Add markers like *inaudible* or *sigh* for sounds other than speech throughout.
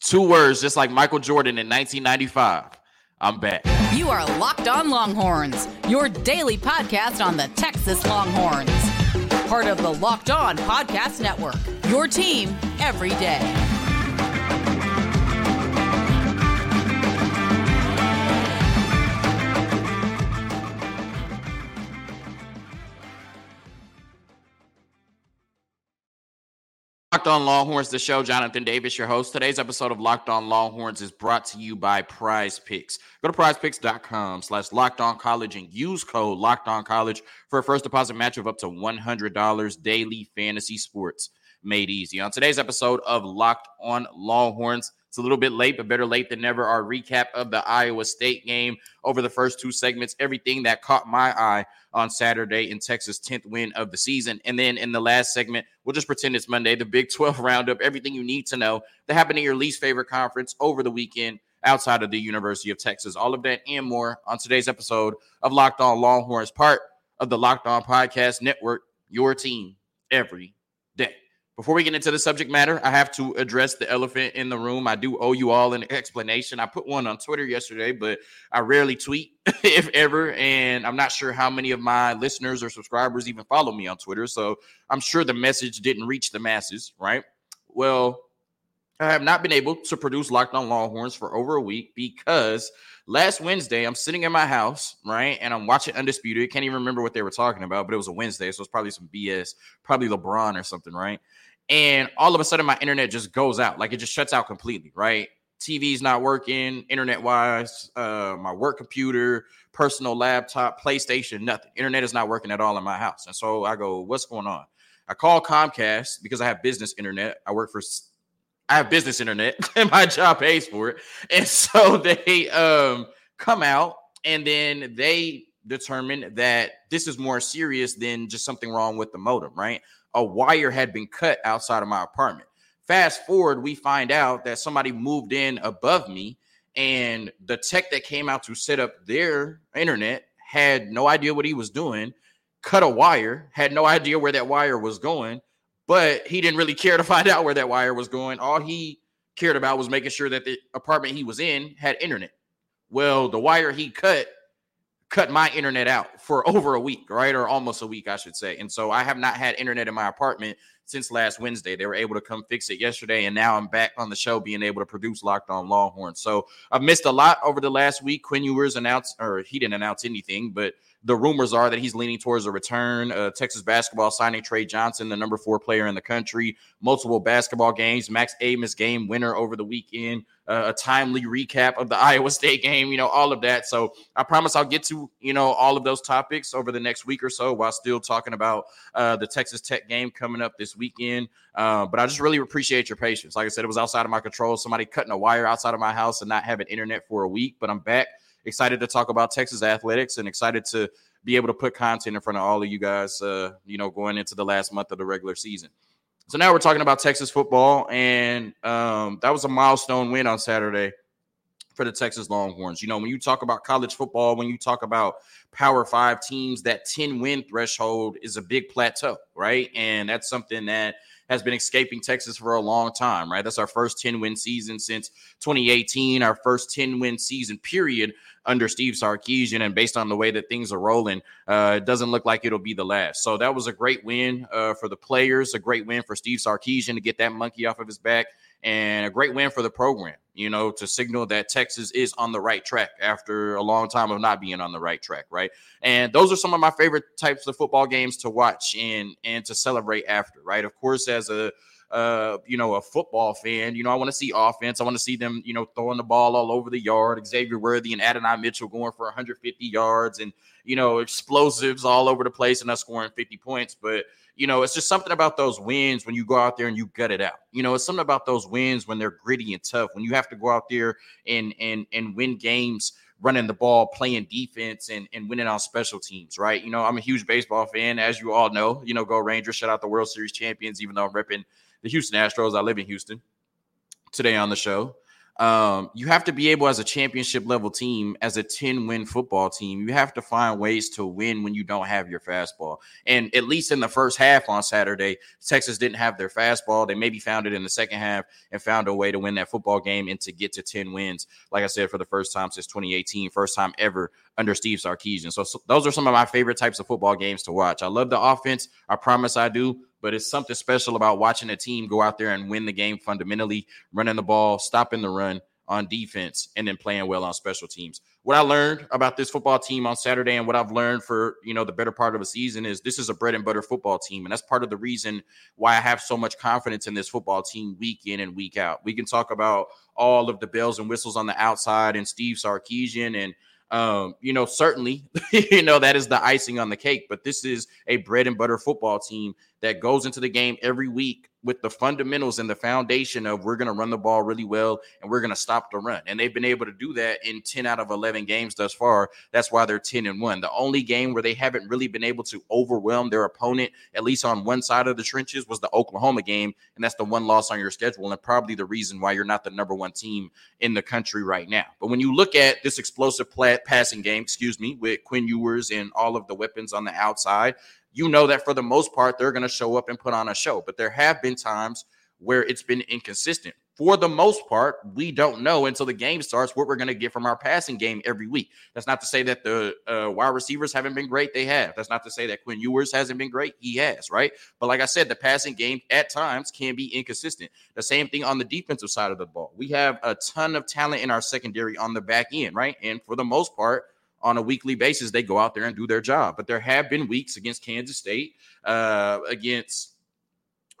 Two words, just like Michael Jordan in 1995. I'm back. You are Locked On Longhorns, your daily podcast on the Texas Longhorns. Part of the Locked On Podcast Network, your team every day. Locked On Longhorns, the show. Jonathan Davis, your host. Today's episode of Locked On Longhorns is brought to you by Prize Picks. Go to prizepicks.com slash locked on college and use code locked on college for a first deposit match of up to $100 daily fantasy sports made easy. On today's episode of Locked On Longhorns, it's a little bit late, but better late than never. Our recap of the Iowa State game over the first two segments, everything that caught my eye on Saturday in Texas' 10th win of the season. And then in the last segment, we'll just pretend it's Monday, the Big 12 *laughs* roundup, everything you need to know that happened in your least favorite conference over the weekend outside of the University of Texas. All of that and more on today's episode of Locked On Longhorns, part of the Locked On Podcast Network, your team every. Before we get into the subject matter, I have to address the elephant in the room. I do owe you all an explanation. I put one on Twitter yesterday, but I rarely tweet, *laughs* if ever. And I'm not sure how many of my listeners or subscribers even follow me on Twitter. So I'm sure the message didn't reach the masses, right? Well, I have not been able to produce Locked on Longhorns for over a week because last Wednesday I'm sitting in my house, right, and I'm watching Undisputed. Can't even remember what they were talking about, but it was a Wednesday, so it's probably some BS, probably LeBron or something, right? And all of a sudden my internet just goes out. Like it just shuts out completely right? Tv's not working internet wise uh my work computer personal laptop playstation nothing. Internet is not working at all in my house. And so i go what's going on? I call comcast because i have business internet. I work for i have business internet *laughs* and my job pays for it. And so *laughs* they um come out and then they determine that this is more serious than just something wrong with the modem right a wire had been cut outside of my apartment. Fast forward, we find out that somebody moved in above me, and the tech that came out to set up their internet had no idea what he was doing, cut a wire, had no idea where that wire was going, but he didn't really care to *laughs* find out where that wire was going. All he cared about was making sure that the apartment he was in had internet. Well, the wire he cut cut my internet out for *laughs* over a week, right? Or almost a week, I should say. And so I have not had internet in my apartment since last Wednesday. They were able to come fix it yesterday, and now I'm back on the show being able to produce Locked On Longhorn. So I've missed a lot over the last week. Quinn Ewers announced, or he didn't announce anything, but the rumors are that he's leaning towards a return. Uh, Texas basketball signing Tre Johnson, the number four player in the country, multiple basketball games, Max Abmas game winner over the weekend, uh, a timely recap of the *laughs* Iowa State game, you know, all of that. So I promise I'll get to, you know, all of those topics over the next week or so while still talking about uh, the Texas Tech game coming up this weekend. Uh, but I just really appreciate your patience. Like I said, it was outside of my control. Somebody cutting a wire outside of my house and not having internet for a week, but I'm back excited to talk about Texas athletics and excited to be able to put content in front of all of you guys, uh, you know, going into the last month of the regular season. So now we're talking about Texas football, and um, that was a milestone win on Saturday for the Texas Longhorns. You know, when you talk about college football, when you talk about Power Five teams, that 10 win threshold is a big plateau, right? And that's something that has been escaping Texas for a long time, right? That's our first 10 win season since 2018, our first 10 win season period under Steve Sarkisian. And based on the way that things are rolling, uh, it doesn't look like it'll be the last. So that was a great win uh, for the players, a great win for Steve Sarkisian to get that monkey off of his back and a great win for the program, you know, to signal that Texas is on the right track after a long time of not being on the right track, right? And those are some of my favorite types of football games to watch and and to celebrate after, right? Of course, as a uh, you know, a football fan, you know, I want to see offense. I want to see them, you know, throwing the ball all over the yard. Xavier Worthy and Adonai Mitchell going for 150 yards and, you know, explosives all over the place and us scoring 50 points. But you know, it's just something about those wins when you go out there and you gut it out. You know, it's something about those wins when they're gritty and tough. When you have to go out there and and and win games running the ball, playing defense, and, and winning on special teams, right? You know, I'm a huge baseball fan, as you all know. You know, go Rangers, shout out the World Series champions, even though I'm repping the Houston Astros. I live in Houston today on the show. Um, you have to be able as a championship level team, as a 10 win football team, you have to find ways to win when you don't have your fastball. And at least in the first half on Saturday, Texas didn't have their fastball. They maybe found it in the second half and found a way to win that football game and to get to 10 wins. Like I said, for the first time since 2018, first time ever under Steve Sarkisian. So, so those are some of my favorite types of football games to watch. I love the offense. I promise I do but it's something special about watching a team go out there and win the game fundamentally, running the ball, stopping the run on defense, and then playing well on special teams. What I learned about this football team on Saturday and what I've learned for, you know, the better part of a season is this is a bread and butter football team. And that's part of the reason why I have so much confidence in this football team week in and week out. We can talk about all of the bells and whistles on the outside and Steve Sarkisian and um, you know, certainly, *laughs* you know, that is the icing on the cake, but this is a bread and butter football team that goes into the game every week with the fundamentals and the foundation of we're going to run the ball really well and we're going to stop the run. And they've been able to do that in 10 out of 11 games thus far. That's why they're 10 and 1. The only game where they haven't really been able to overwhelm their opponent, at least on one side of the trenches, was the Oklahoma game. And that's the one loss on your schedule and probably the reason why you're not the number one team in the country right now. But when you look at this explosive passing game, excuse me, with Quinn Ewers and all of the weapons on the outside, you know that for the most part, they're going to show up and put on a show. But there have been times where it's been inconsistent. For the most part, we don't know until the game starts what we're going to get from our passing game every week. That's not to say that the uh, wide receivers haven't been great. They have. That's not to say that Quinn Ewers hasn't been great. He has, right? But like I said, the passing game at times can be inconsistent. The same thing on the defensive side of the ball. We have a ton of talent in our secondary on the back end, right? And for the most part, on a weekly basis, they go out there and do their job. But there have been weeks against Kansas State, uh, against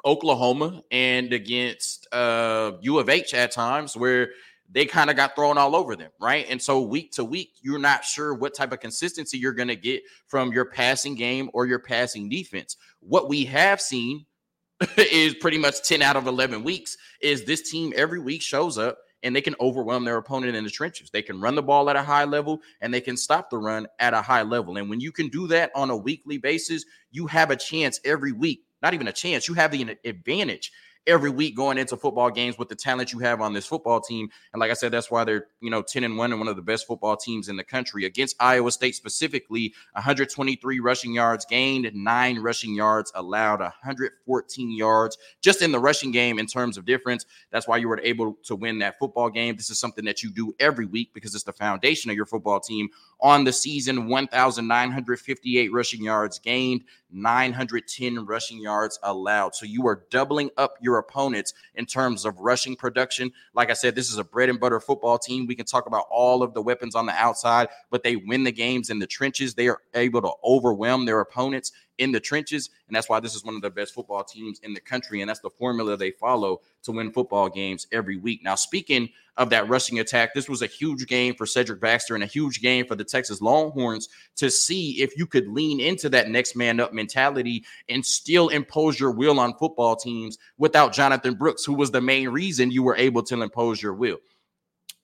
Oklahoma, and against uh, U of H at times where they kind of got thrown all over them, right? And so week to week, you're not sure what type of consistency you're going to get from your passing game or your passing defense. What we have seen *laughs* is pretty much 10 out of 11 weeks is this team every week shows up and they can overwhelm their opponent in the trenches. They can run the ball at a high level and they can stop the run at a high level. And when you can do that on a weekly basis, you have a chance every week. Not even a chance, you have the advantage every week going into football games with the talent you have on this football team. And like I said, that's why they're, you know, 10 and 1 and one of the best football teams in the country. Against Iowa State specifically, 123 rushing yards gained, nine rushing yards allowed, 114 yards just in the rushing game in terms of difference. That's why you were able to win that football game. This is something that you do every week because it's the foundation of your football team. On the season, 1,958 rushing yards gained, 910 rushing yards allowed. So you are doubling up your opponents in terms of rushing production. Like I said, this is a bread and butter football team. We can talk about all of the weapons on the outside, but they win the games in the trenches. They are able to overwhelm their opponents in the trenches. And that's why this is one of the best football teams in the country. And that's the formula they follow to win football games every week. Now, speaking of that rushing attack, this was a huge game for Cedric Baxter and a huge game for the Texas Longhorns to see if you could lean into that next man up mentality and still impose your will on football teams without Jonathan Brooks, who was the main reason you were able to impose your will.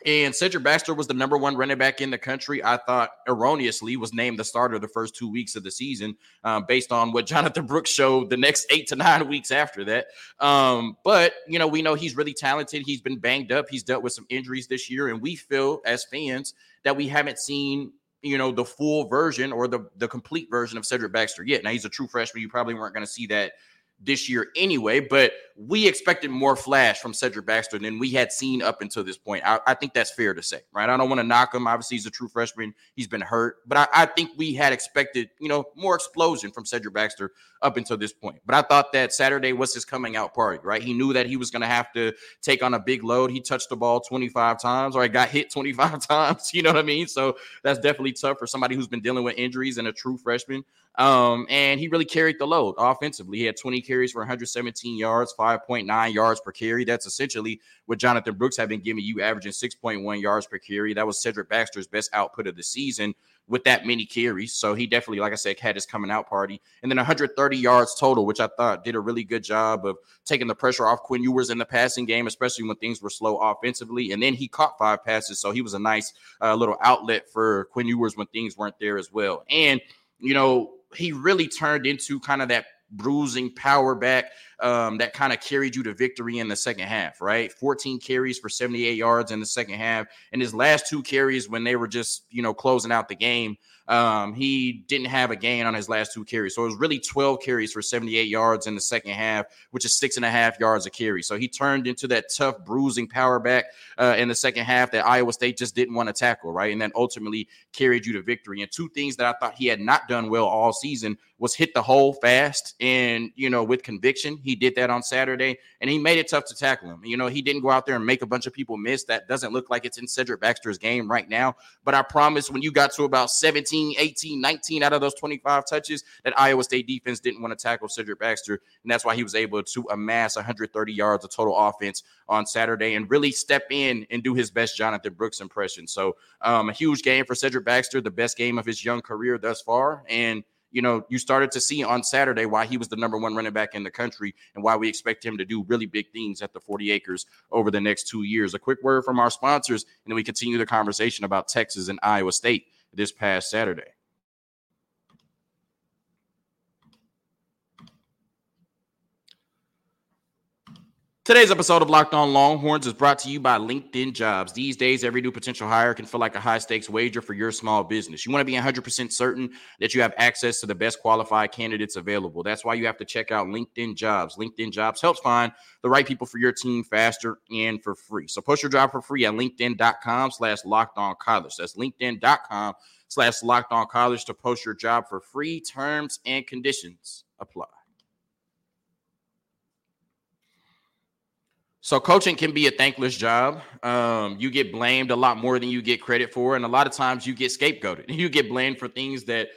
And Cedric Baxter was the number one running back in the country. I thought erroneously was named the starter the first two weeks of the season, um, based on what *laughs* Jonathan Brooks showed the next eight to nine weeks after that. Um, but you know, we know he's really talented. He's been banged up. He's dealt with some injuries this year, and we feel as fans that we haven't seen you know the full version or the the complete version of Cedric Baxter yet. Now he's a true freshman. You probably weren't going to see that this year anyway, but we expected more flash from Cedric Baxter than we had seen up until this point. I, I think that's fair to say, right? I don't want to knock him. Obviously, he's a true freshman. He's been hurt, but I, I, think we had expected, you know, more explosion from Cedric Baxter up until this point. But I thought that Saturday was his coming out party, right? He knew that he was going to have to take on a big load. He touched the ball 25 times or I got hit 25 *laughs* times. You know what I mean? So that's definitely tough for somebody who's been dealing with injuries and a true freshman. Um, and he really carried the load offensively. He had 20 carries for 117 yards, 5.9 yards per carry. That's essentially what Jonathan Brooks had been giving you, averaging 6.1 yards per carry. That was Cedric Baxter's best output of the season with that many carries. So he definitely, like I said, had his coming out party. And then 130 yards total, which I thought did a really good job of taking the pressure off Quinn Ewers in the passing game, especially when things were slow offensively. And then he caught five passes. So he was a nice uh, little outlet for Quinn Ewers when things weren't there as well. And, you know, he really turned into kind of that bruising power back um, that kind of carried you to victory in the second half, right? 14 carries for 78 yards in the second half. And his last two carries when they were just, you know, closing out the game, um, he didn't have a gain on his last two carries. So it was really 12 carries for 78 yards in the second half, which is six and a half yards a carry. So he turned into that tough, bruising power back uh, in the second half that Iowa State just didn't want to tackle, right? And then ultimately carried you to victory. And two things that I thought he had not done well all season was hit the hole fast and you know with conviction. He did that on Saturday, and he made it tough to tackle him. You know, he didn't go out there and make a bunch of people miss. That doesn't look like it's in Cedric Baxter's game right now. But I promise, when you got to about 17, 18, 19 out of those 25 touches, that Iowa State defense didn't want to tackle Cedric Baxter, and that's why he was able to amass 130 yards of total offense on Saturday and really step in and do his best Jonathan Brooks impression. So, um, a huge game for Cedric Baxter, the best game of his young career thus far, and you know, you started to see on Saturday why he was the number one running back in the country and why we expect him to do really big things at the 40 acres over the next two years. A quick word from our sponsors, and then we continue the conversation about Texas and Iowa State this past Saturday. Today's episode of Locked On Longhorns is brought to you by LinkedIn Jobs. These days, every new potential hire can feel like a high stakes wager for your small business. You want to be 100% certain that you have access to the best qualified candidates available. That's why you have to check out LinkedIn Jobs. LinkedIn Jobs helps find the right people for your team faster and for free. So post your job for free at linkedin.com slash locked on college. That's linkedin.com slash locked on college to post your job for free. Terms and conditions apply. So coaching can be a thankless job. Um, you get blamed a lot more than you get credit for, and a lot of times you get scapegoated. *laughs* You get blamed for things that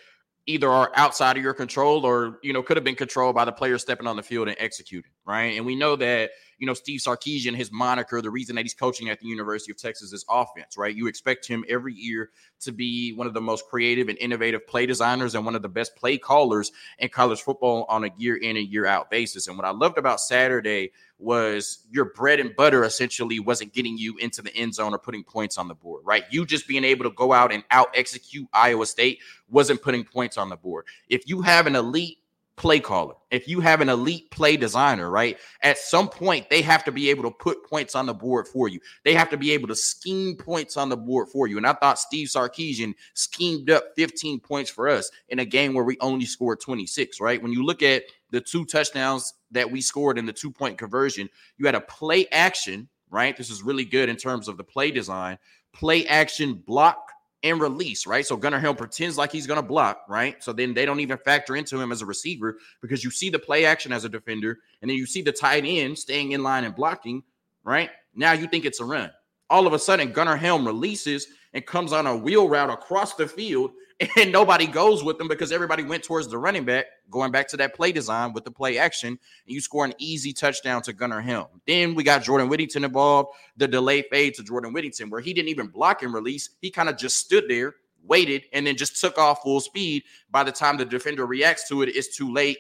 either are outside of your control or you know could have been controlled by the player stepping on the field and executing right and we know that you know steve sarkisian his moniker the reason that he's coaching at the university of texas is offense right you expect him every year to be one of the most creative and innovative play designers and one of the best play callers in college football on a year in and year out basis and what i loved about saturday was your bread and butter essentially wasn't getting you into the end zone or putting points on the board, right? You just being able to go out and out execute Iowa State wasn't putting points on the board. If you have an elite play caller, if you have an elite play designer, right, at some point they have to be able to put points on the board for you. They have to be able to scheme points on the board for you. And I thought Steve Sarkisian schemed up 15 points for us in a game where we only scored 26, right? When you look at the two touchdowns that we scored in the two point conversion, you had a play action, right? This is really good in terms of the play design, play action block and release, right? So Gunnar Helm pretends like he's going to block, right? So then they don't even factor into him as a receiver because you see the play action as a defender and then you see the tight end staying in line and blocking, right? Now you think it's a run. All of a sudden, Gunnar Helm releases and comes on a wheel route across the field *laughs* and nobody goes with them because everybody went towards the running back, going back to that play design with the play action, and you score an easy touchdown to Gunnar Helm. Then we got Jordan Whittington involved, the delay fade to Jordan Whittington, where he didn't even block and release. He kind of just stood there, waited, and then just took off full speed. By the time the defender reacts to it, it's too late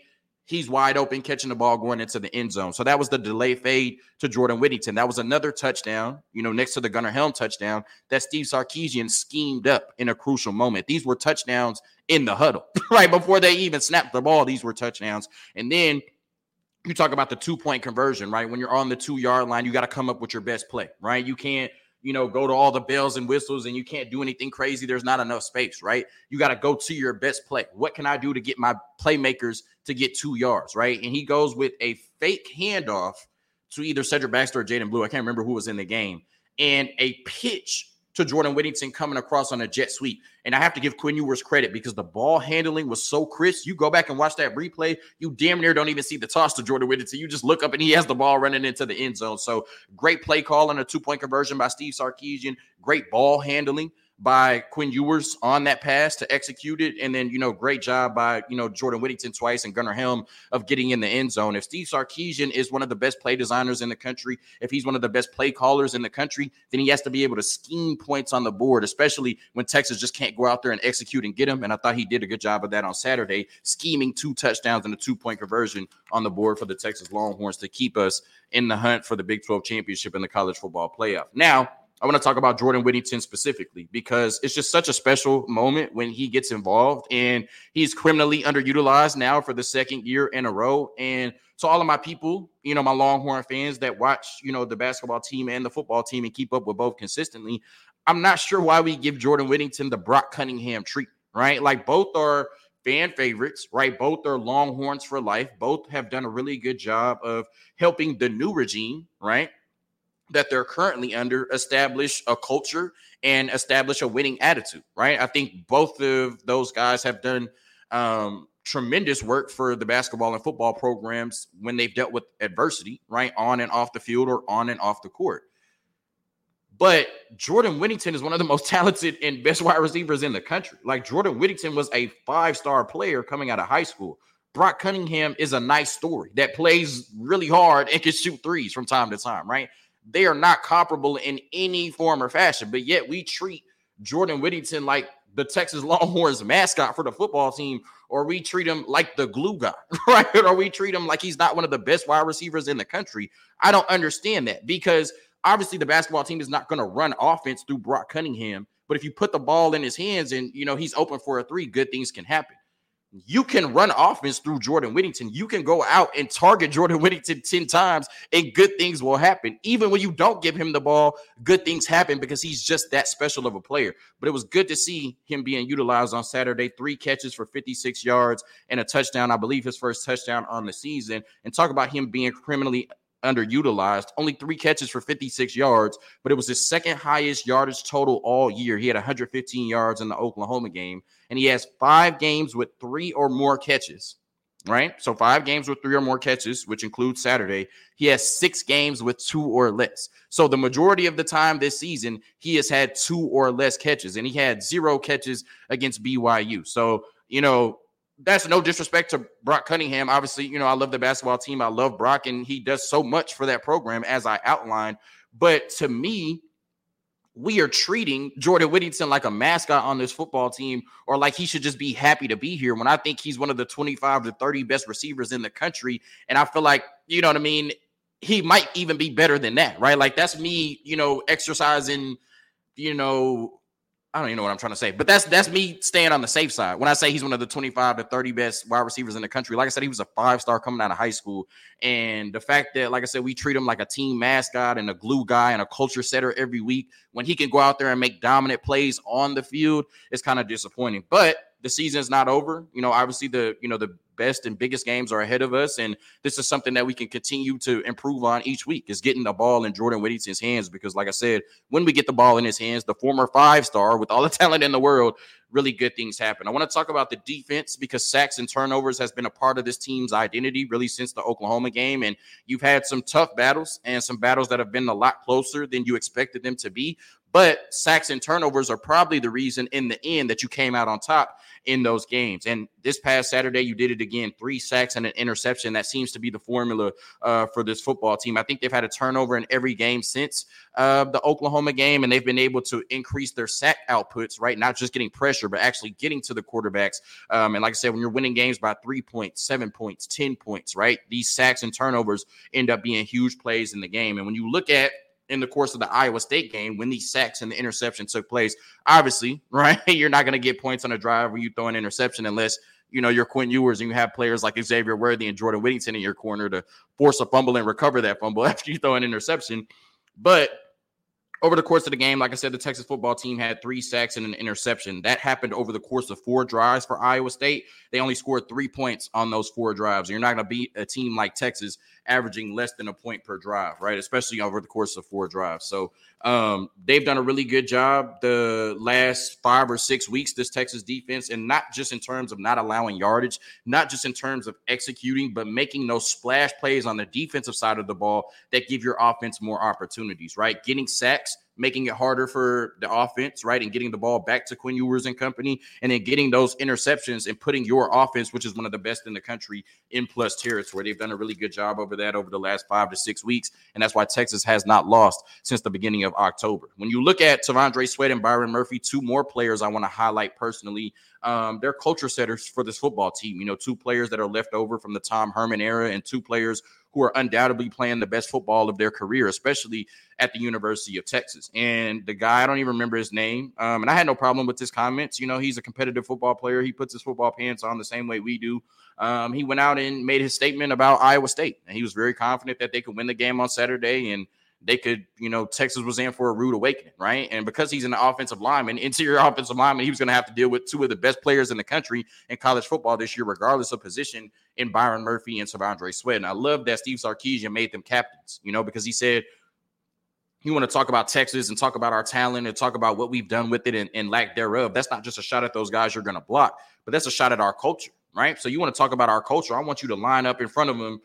he's wide open catching the ball going into the end zone. So that was the delay fade to Jordan Whittington. That was another touchdown, you know, next to the Gunnar Helm touchdown that Steve Sarkisian schemed up in a crucial moment. These were touchdowns in the huddle, *laughs* right before they even snapped the ball. These were touchdowns. And then you talk about the two point conversion, right? When you're on the two yard line, you got to come up with your best play, right? You can't you know, go to all the bells and whistles and you can't do anything crazy. There's not enough space, right? You got to go to your best play. What can I do to get my playmakers to get two yards, right? And he goes with a fake handoff to either Cedric Baxter or Jaydon Blue. I can't remember who was in the game. And a pitch to Jordan Whittington coming across on a jet sweep. And I have to give Quinn Ewers credit because the ball handling was so crisp. You go back and watch that replay, you damn near don't even see the toss to Jordan Whittington. You just look up and he has the ball running into the end zone. So great play call and a two point conversion by Steve Sarkisian. Great ball handling by Quinn Ewers on that pass to execute it. And then, you know, great job by, you know, Jordan Whittington twice and Gunnar Helm of getting in the end zone. If Steve Sarkisian is one of the best play designers in the country, if he's one of the best play callers in the country, then he has to be able to scheme points on the board, especially when Texas just can't go out there and execute and get him. And I thought he did a good job of that on Saturday, scheming two touchdowns and a two point conversion on the board for the Texas Longhorns to keep us in the hunt for the Big 12 championship in the college football playoff. Now, I want to talk about Jordan Whittington specifically because it's just such a special moment when he gets involved and he's criminally underutilized now for the second year in a row. And so all of my people, you know, my Longhorn fans that watch, you know, the basketball team and the football team and keep up with both consistently, I'm not sure why we give Jordan Whittington the Brock Cunningham treat, right? Like both are fan favorites, right? Both are Longhorns for life. Both have done a really good job of helping the new regime, right? That they're currently under establish a culture and establish a winning attitude, right? I think both of those guys have done um, tremendous work for the basketball and football programs when they've dealt with adversity, right? On and off the field or on and off the court. But Jordan Whittington is one of the *laughs* most talented and best wide receivers in the country. Like Jordan Whittington was a five star player coming out of high school. Brock Cunningham is a nice story that plays really hard and can shoot threes from time to time, right? They are not comparable in any form or fashion. But yet we treat Jordan Whittington like the Texas *laughs* Longhorns mascot for the football team, or we treat him like the glue guy, *laughs* right? Or we treat him like he's not one of the best wide receivers in the country. I don't understand that because obviously the basketball team is not going to run offense through Brock Cunningham. But if you put the ball in his hands and you know he's open for a three, good things can happen you can run offense through Jordan Whittington. You can go out and target Jordan *laughs* Whittington 10 times and good things will happen. Even when you don't give him the ball, good things happen because he's just that special of a player. But it was good to see him being utilized on Saturday. Three catches for 56 yards and a touchdown. I believe his first touchdown on the season. And talk about him being criminally underutilized. Only three catches for 56 yards, but it was his second highest yardage total all year. He had 115 yards in the Oklahoma game, and he has five games with three or more catches. Right. So five games with three or more catches, which includes Saturday. He has six games with two or less. So the majority of the time this season, he has had two or less catches, and he had zero catches against BYU. So, you know, that's no disrespect to Brock Cunningham. Obviously, you know, I love the basketball team. I love Brock, and he does so much for that program, as I outlined. But to me, we are treating Jordan Whittington like a mascot on this football team, or like he should just be happy to be here when I think he's one of the 25 to 30 best receivers in the country. And I feel like, you know what I mean? He might even be better than that, right? Like that's me, you know, exercising, you know, I don't even know what I'm trying to say, but that's that's me staying on the safe side. When I say he's one of the 25 to 30 best wide receivers in the country, like I said, he was a five star coming out of high school, and the fact that, like I said, we treat him like a team mascot and a glue guy and a culture setter every week, when he can go out there and make dominant plays on the field, is kind of disappointing. But the season is not over. You know, obviously the you know the best and biggest games are ahead of us. And this is something that we can continue to improve on each week is getting the ball in Jordan Whittington's hands. Because, like I said, when we get the ball in his hands, the former five star with all the *laughs* talent in the world, really good things happen. I want to talk about the defense because sacks and turnovers has been a part of this team's identity really since the Oklahoma game. And you've had some tough battles and some battles that have been a lot closer than you expected them to be. But sacks and turnovers are probably the reason in the end that you came out on top in those games. And this past Saturday, you did it again three sacks and an interception. That seems to be the formula uh, for this football team. I think they've had a turnover in every game since uh, the Oklahoma game, and they've been able to increase their sack outputs, right? Not just getting pressure, but actually getting to the quarterbacks. Um, and like I said, when you're winning games by three points, seven points, 10 points, right? These sacks and turnovers end up being huge plays in the game. And when you look at in the course of the Iowa State game when these sacks and the interception took place. Obviously, *laughs* right? You're not going to get points on a drive where you throw an interception unless you know you're Quinn Ewers and you have players like Xavier Worthy and Jordan Whittington in your corner to force a fumble and recover that fumble *laughs* after you throw an interception. But over the course of the game, like I said, the Texas football team had three sacks and an interception. That happened over the course of four drives for Iowa State. They only scored three points on those four drives. You're not going to beat a team like Texas averaging less than a point per drive, right? Especially over the course of four drives. So um, they've done a really good job the last five or six weeks, this Texas defense, and not just in terms of not allowing yardage, not just in terms of executing, but making those splash plays on the defensive side of the ball that give your offense more opportunities, right? Getting sacks making it harder for the offense, right? And getting the ball back to Quinn Ewers and company, and then getting those interceptions and putting your offense, which is one of the best in the country, in plus territory. They've done a really good job over that over the last five to six weeks. And that's why Texas has not lost since the beginning of October. When you look at T'Vondre Sweat and Byron Murphy, two more players I want to highlight personally. Um, they're culture setters for this football team. You know, two players that are left over from the Tom Herman era and two players who are undoubtedly playing the best football of their career, especially at the University of Texas. And the guy, I don't even remember his name. Um, and I had no problem with his comments. You know, he's a competitive football player. He puts his football pants on the same way we do. Um, he went out and made his statement about Iowa State. And he was very confident that they could win the game on Saturday. And they could, you know, Texas was in for a rude awakening, right? And because he's an offensive lineman, *laughs* interior offensive lineman, he was going to have to deal with two of the best players in the country in college football this year, regardless of position, in Byron Murphy and T'Vondre Sweat. And I love that Steve Sarkisian made them captains, you know, because he said you want to talk about Texas and talk about our talent and talk about what we've done with it and, and lack thereof. That's not just a shot at those guys you're going to block, but that's a shot at our culture, right? So you want to talk about our culture. I want you to line up in front of them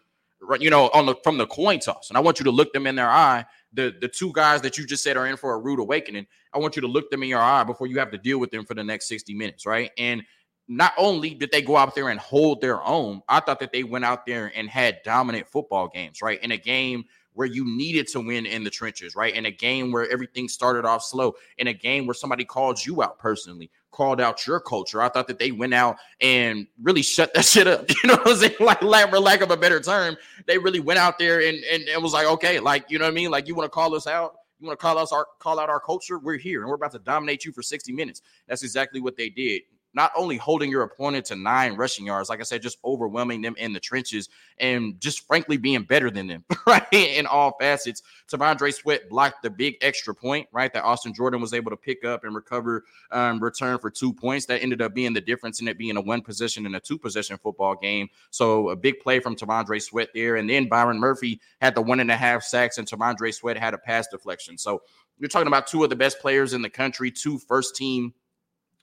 you know, on the from the coin toss. And I want you to look them in their eye. The the two guys that you just said are in for a rude awakening. I want you to look them in your eye before you have to deal with them for the next 60 minutes, right? And not only did they go out there and hold their own, I thought that they went out there and had dominant football games, right? In a game where you needed to win in the trenches, right? In a game where everything started off slow, in a game where somebody called you out personally, called out your culture. I thought that they went out and really shut that *laughs* shit up. You know what I'm saying? Like, like for lack of a better term, they really went out there and, and it was like, okay, like, you know what I mean? Like, you want to call us out? You want to call us our call out our culture? We're here and we're about to dominate you for 60 minutes. That's exactly what they did not only holding your opponent to nine rushing yards, like I said, just overwhelming them in the trenches and just frankly being better than them, *laughs* right? In all facets. T'Vondre Sweat blocked the big extra point, right? That Austin Jordan was able to pick up and recover, um, return for two points. That ended up being the difference in it being a one possession and a two possession football game. So a big play from T'Vondre Sweat there. And then Byron Murphy had the one and a half sacks, and T'Vondre Sweat had a pass deflection. So you're talking about two of the best players in the country, two first team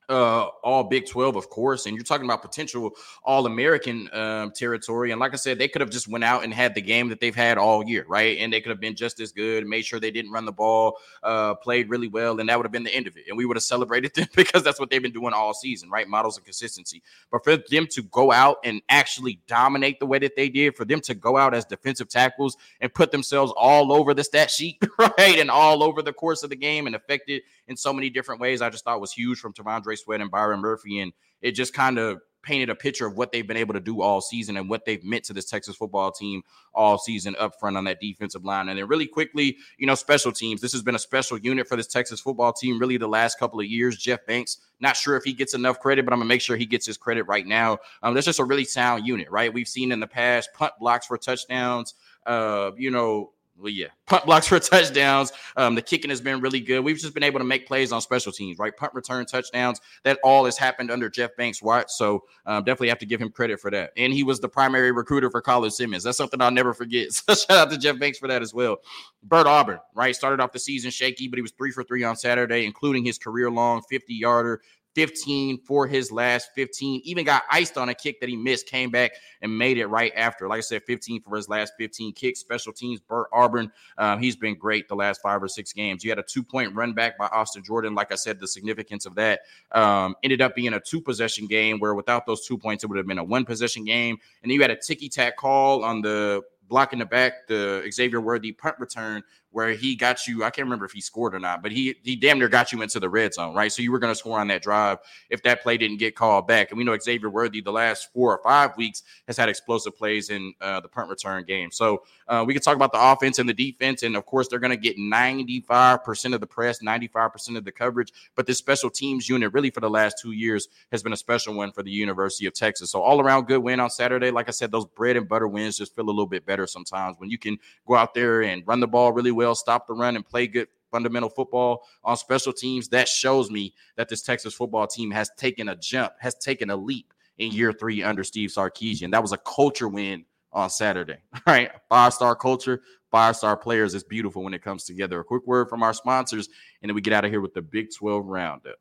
uh, all Big 12, of course, and you're talking about potential All American um, territory. And like I said, they could have just went out and had the game that they've had all year, right? And they could have been just as good, made sure they didn't run the ball, uh, played really well, and that would have been the end of it. And we would have celebrated *laughs* them because that's what they've been doing all season, right? Models of consistency. But for them to go out and actually dominate the way that they did, for them to go out as defensive tackles and put themselves all over the stat sheet, *laughs* right, and all over the course of the game and affected in so many different ways, I just thought was huge from T'Vondre Sweat and Byron Murphy. And it just kind of painted a picture of what they've been able to do all season and what they've meant to this Texas football team all season up front on that defensive line. And then really quickly, you know, special teams. This has been a special unit for this Texas football team really the last couple of years. Jeff Banks, not sure if he gets enough credit, but I'm gonna make sure he gets his credit right now. Um, that's just a really sound unit, right? We've seen in the past punt blocks for touchdowns. Uh, you know, well, yeah, punt blocks for *laughs* touchdowns. Um, the kicking has been really good. We've just been able to make plays on special teams, right? Punt return touchdowns. That all has happened under Jeff Banks Watch. So um, definitely have to give him credit for that. And he was the primary recruiter for Colin Simmons. That's something I'll never forget. *laughs* So shout out to Jeff Banks for that as well. Bert Auburn, right? Started off the season shaky, but he was three for three on Saturday, including his career long 50 yarder 15 for his last 15. Even got iced on a kick that he missed, came back and made it right after. Like I said, 15 for his last 15 kicks. Special teams, Bert Auburn. Um, he's been great the last five or six games. You had a two point run back by Austin Jordan. Like I said, the significance of that um, ended up being a two possession game where without those two points, it would have been a one possession game. And then you had a ticky tack call on the block in the back, the Xavier Worthy punt return where he got you. I can't remember if he scored or not, but he he damn near got you into the red zone, right? So you were going to score on that drive if that play didn't get called back. And we know Xavier Worthy the last four or five weeks has had explosive plays in uh, the punt return game. So uh, we can talk about the offense and the defense, and of course they're going to get 95% of the press, 95% of the coverage. But this special teams unit, really for the last two years, has been a special one for the University of Texas. So all around good win on Saturday. Like I said, those bread and butter wins just feel a little bit better sometimes when you can go out there and run the ball really well well, stop the run, and play good fundamental football on special teams, that shows me that this Texas football team has taken a jump, has taken a leap in year three under Steve Sarkisian. That was a culture win on Saturday. All *laughs* right. Five star culture, five star players is beautiful when it comes together. A quick word from our sponsors, and then we get out of here with the Big 12 roundup.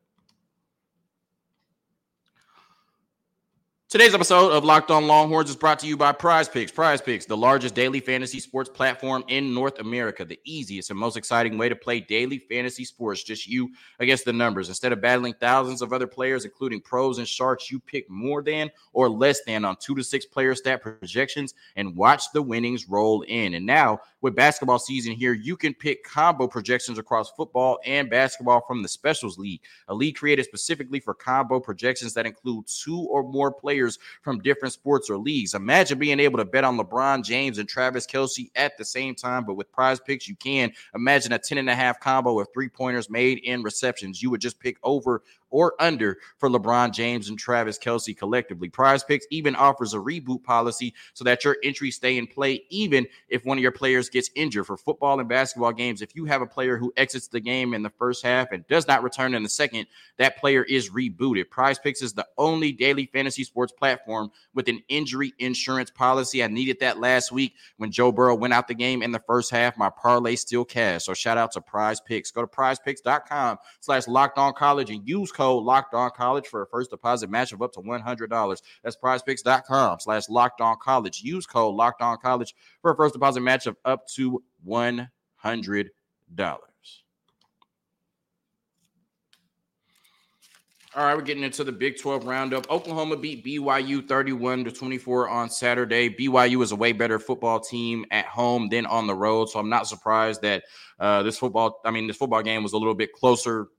Today's episode of Locked On Longhorns is brought to you by Prize Picks. Prize Picks, the largest daily fantasy sports platform in North America, the easiest and most exciting way to play daily fantasy sports. Just you against the numbers. Instead of battling thousands of other players, including pros and sharks, you pick more than or less than on two to six player stat projections and watch the winnings roll in. And now, with basketball season here, you can pick combo projections across football and basketball from the Specials League, a league created specifically for combo projections that include two or more players players from different sports or leagues. Imagine being able to bet on LeBron James and Travis Kelce at the same time, but with prize picks, you can imagine a 10 and a half combo of three pointers made in receptions. You would just pick over or under for LeBron James and Travis Kelce collectively. Prize Picks even offers a reboot policy so that your entries stay in play even if one of your players gets injured. For football and basketball games, if you have a player who exits the game in the first half and does not return in the second, that player is rebooted. Prize Picks is the only daily fantasy sports platform with an injury insurance policy. I needed that last week when Joe Burrow went out the game in the first half. My parlay still cash. So shout out to Prize Picks. Go to prizepicks.com slash locked on college and use code locked on college for a first deposit match of up to $100. That's prizepicks.com slash locked on college. Use code locked on college for a first deposit match of up to $100. All right, we're getting into the Big 12 roundup. Oklahoma beat BYU 31 to 24 on Saturday. BYU is a way better football team at home than on the road, so I'm not surprised that uh, this football, I mean, this football game was a little bit closer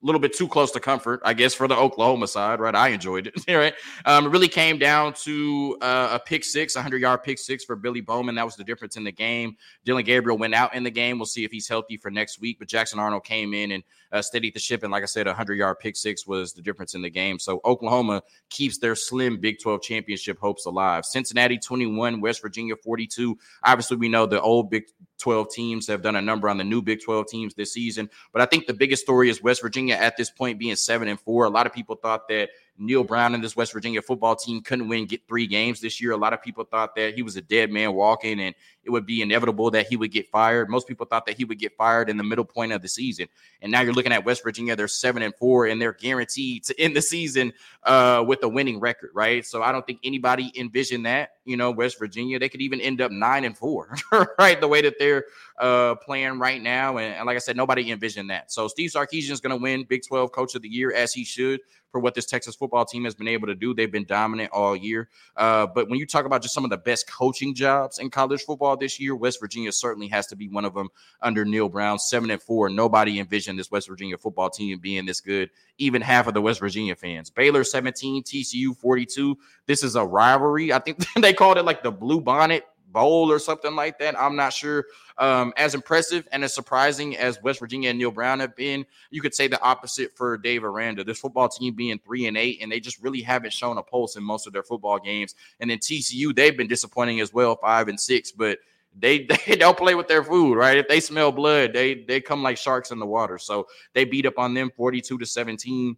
a little bit too close to comfort, I guess, for the Oklahoma side, right? I enjoyed it, *laughs* right? Um, it really came down to uh, a pick six, a 100 yard pick six for Billy Bowman. That was the difference in the game. Dillon Gabriel went out in the game. We'll see if he's healthy for next week. But Jackson Arnold came in and uh, steadied the ship. And like I said, a 100 yard pick six was the difference in the game. So Oklahoma keeps their slim Big 12 championship hopes alive. Cincinnati 21, West Virginia 42. Obviously, we know the old Big 12 teams have done a number on the new Big 12 teams this season. But I think the biggest story is West Virginia at this point being seven and four. A lot of people thought that Neal Brown and this West Virginia football team couldn't win, get three games this year. A lot of people thought that he was a dead man walking and it would be inevitable that he would get fired. Most people thought that he would get fired in the middle point of the season. And now you're looking at West Virginia, they're seven and four, and they're guaranteed to end the season uh, with a winning record, right? So I don't think anybody envisioned that. You know, West Virginia, they could even end up nine and four, *laughs* right? The way that they're uh, playing right now. And, and, like I said, nobody envisioned that. So Steve Sarkisian is going to win Big 12 Coach of the Year as he should for what this Texas football team has been able to do. They've been dominant all year. Uh, but when you talk about just some of the best coaching jobs in college football this year, West Virginia certainly has to be one of them under Neal Brown, seven and four. Nobody envisioned this West Virginia football team being this good. Even half of the West Virginia fans. Baylor 17, TCU 42. This is a rivalry. I think *laughs* they called it like the Blue Bonnet Bowl or something like that. I'm not sure. Um, as impressive and as surprising as West Virginia and Neal Brown have been, you could say the opposite for Dave Aranda. This football team being three and eight, and they just really haven't shown a pulse in most of their football games. And then TCU, they've been disappointing as well, five and six, but they *laughs* they don't play with their food, right? If they smell blood, they they come like sharks in the water. So they beat up on them 42 to 17.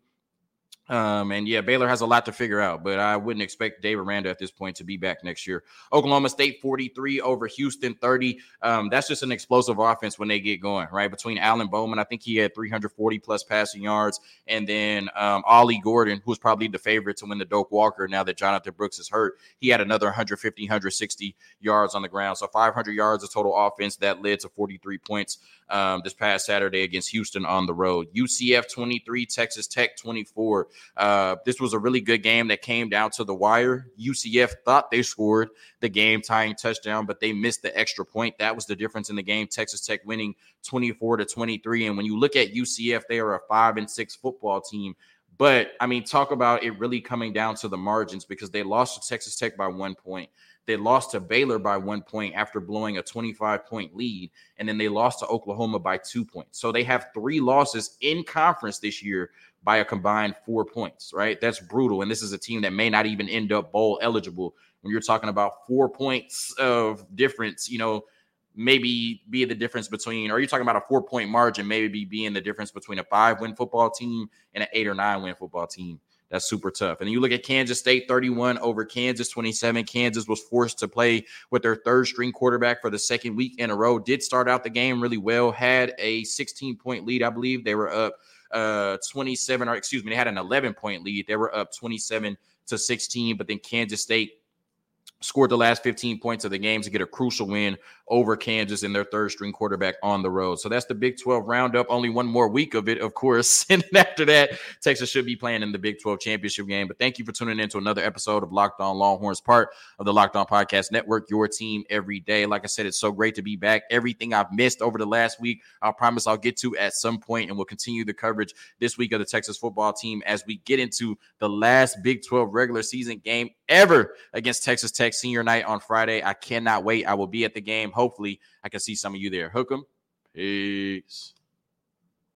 Um, and yeah, Baylor has a lot to figure out, but I wouldn't expect Dave Aranda at this point to be back next year. Oklahoma State 43 over Houston 30. Um, that's just an explosive offense when they get going, right? Between Alan Bowman, I think he had 340 plus passing yards, and then um, Ollie Gordon, who's probably the favorite to win the Doak Walker now that Jonathan Brooks is hurt. He had another 150, 160 yards on the ground. So 500 yards of total offense that led to 43 points um, this past Saturday against Houston on the road. UCF 23, Texas Tech 24. Uh, this was a really good game that came down to the wire. UCF thought they scored the game tying touchdown, but they missed the extra point. That was the difference in the game. Texas Tech winning 24 to 23. And when you look at UCF, they are a five and six football team. But I mean, talk about it really coming down to the margins because they lost to Texas Tech by one point. They lost to Baylor by one point after blowing a 25 point lead. And then they lost to Oklahoma by two points. So they have three losses in conference this year by a combined four points, right? That's brutal. And this is a team that may not even end up bowl eligible when you're talking about four points of difference, you know, maybe be the difference between, or you're talking about a four point margin, maybe being the difference between a five win football team and an eight or nine win football team. That's super tough. And you look at Kansas State 31 over Kansas 27. Kansas was forced to play with their third string quarterback for the second week in a row. Did start out the game really well, had a 16 point lead, I believe. They were up uh 27 or excuse me, they had an 11 point lead. They were up 27 to 16, but then Kansas State scored the last 15 points of the game to get a crucial win over Kansas and their third string quarterback on the road. So that's the Big 12 roundup. Only one more week of it, of course. *laughs* And after that, Texas should be playing in the Big 12 championship game. But thank you for tuning in to another episode of Locked On Longhorns, part of the Locked On Podcast Network, your team every day. Like I said, it's so great to be back. Everything I've missed over the last week, I promise I'll get to at some point, and we'll continue the coverage this week of the Texas football team as we get into the last Big 12 regular season game ever against Texas Tech senior night on Friday. I cannot wait. I will be at the game. Hopefully, I can see some of you there. Hook 'em. Peace.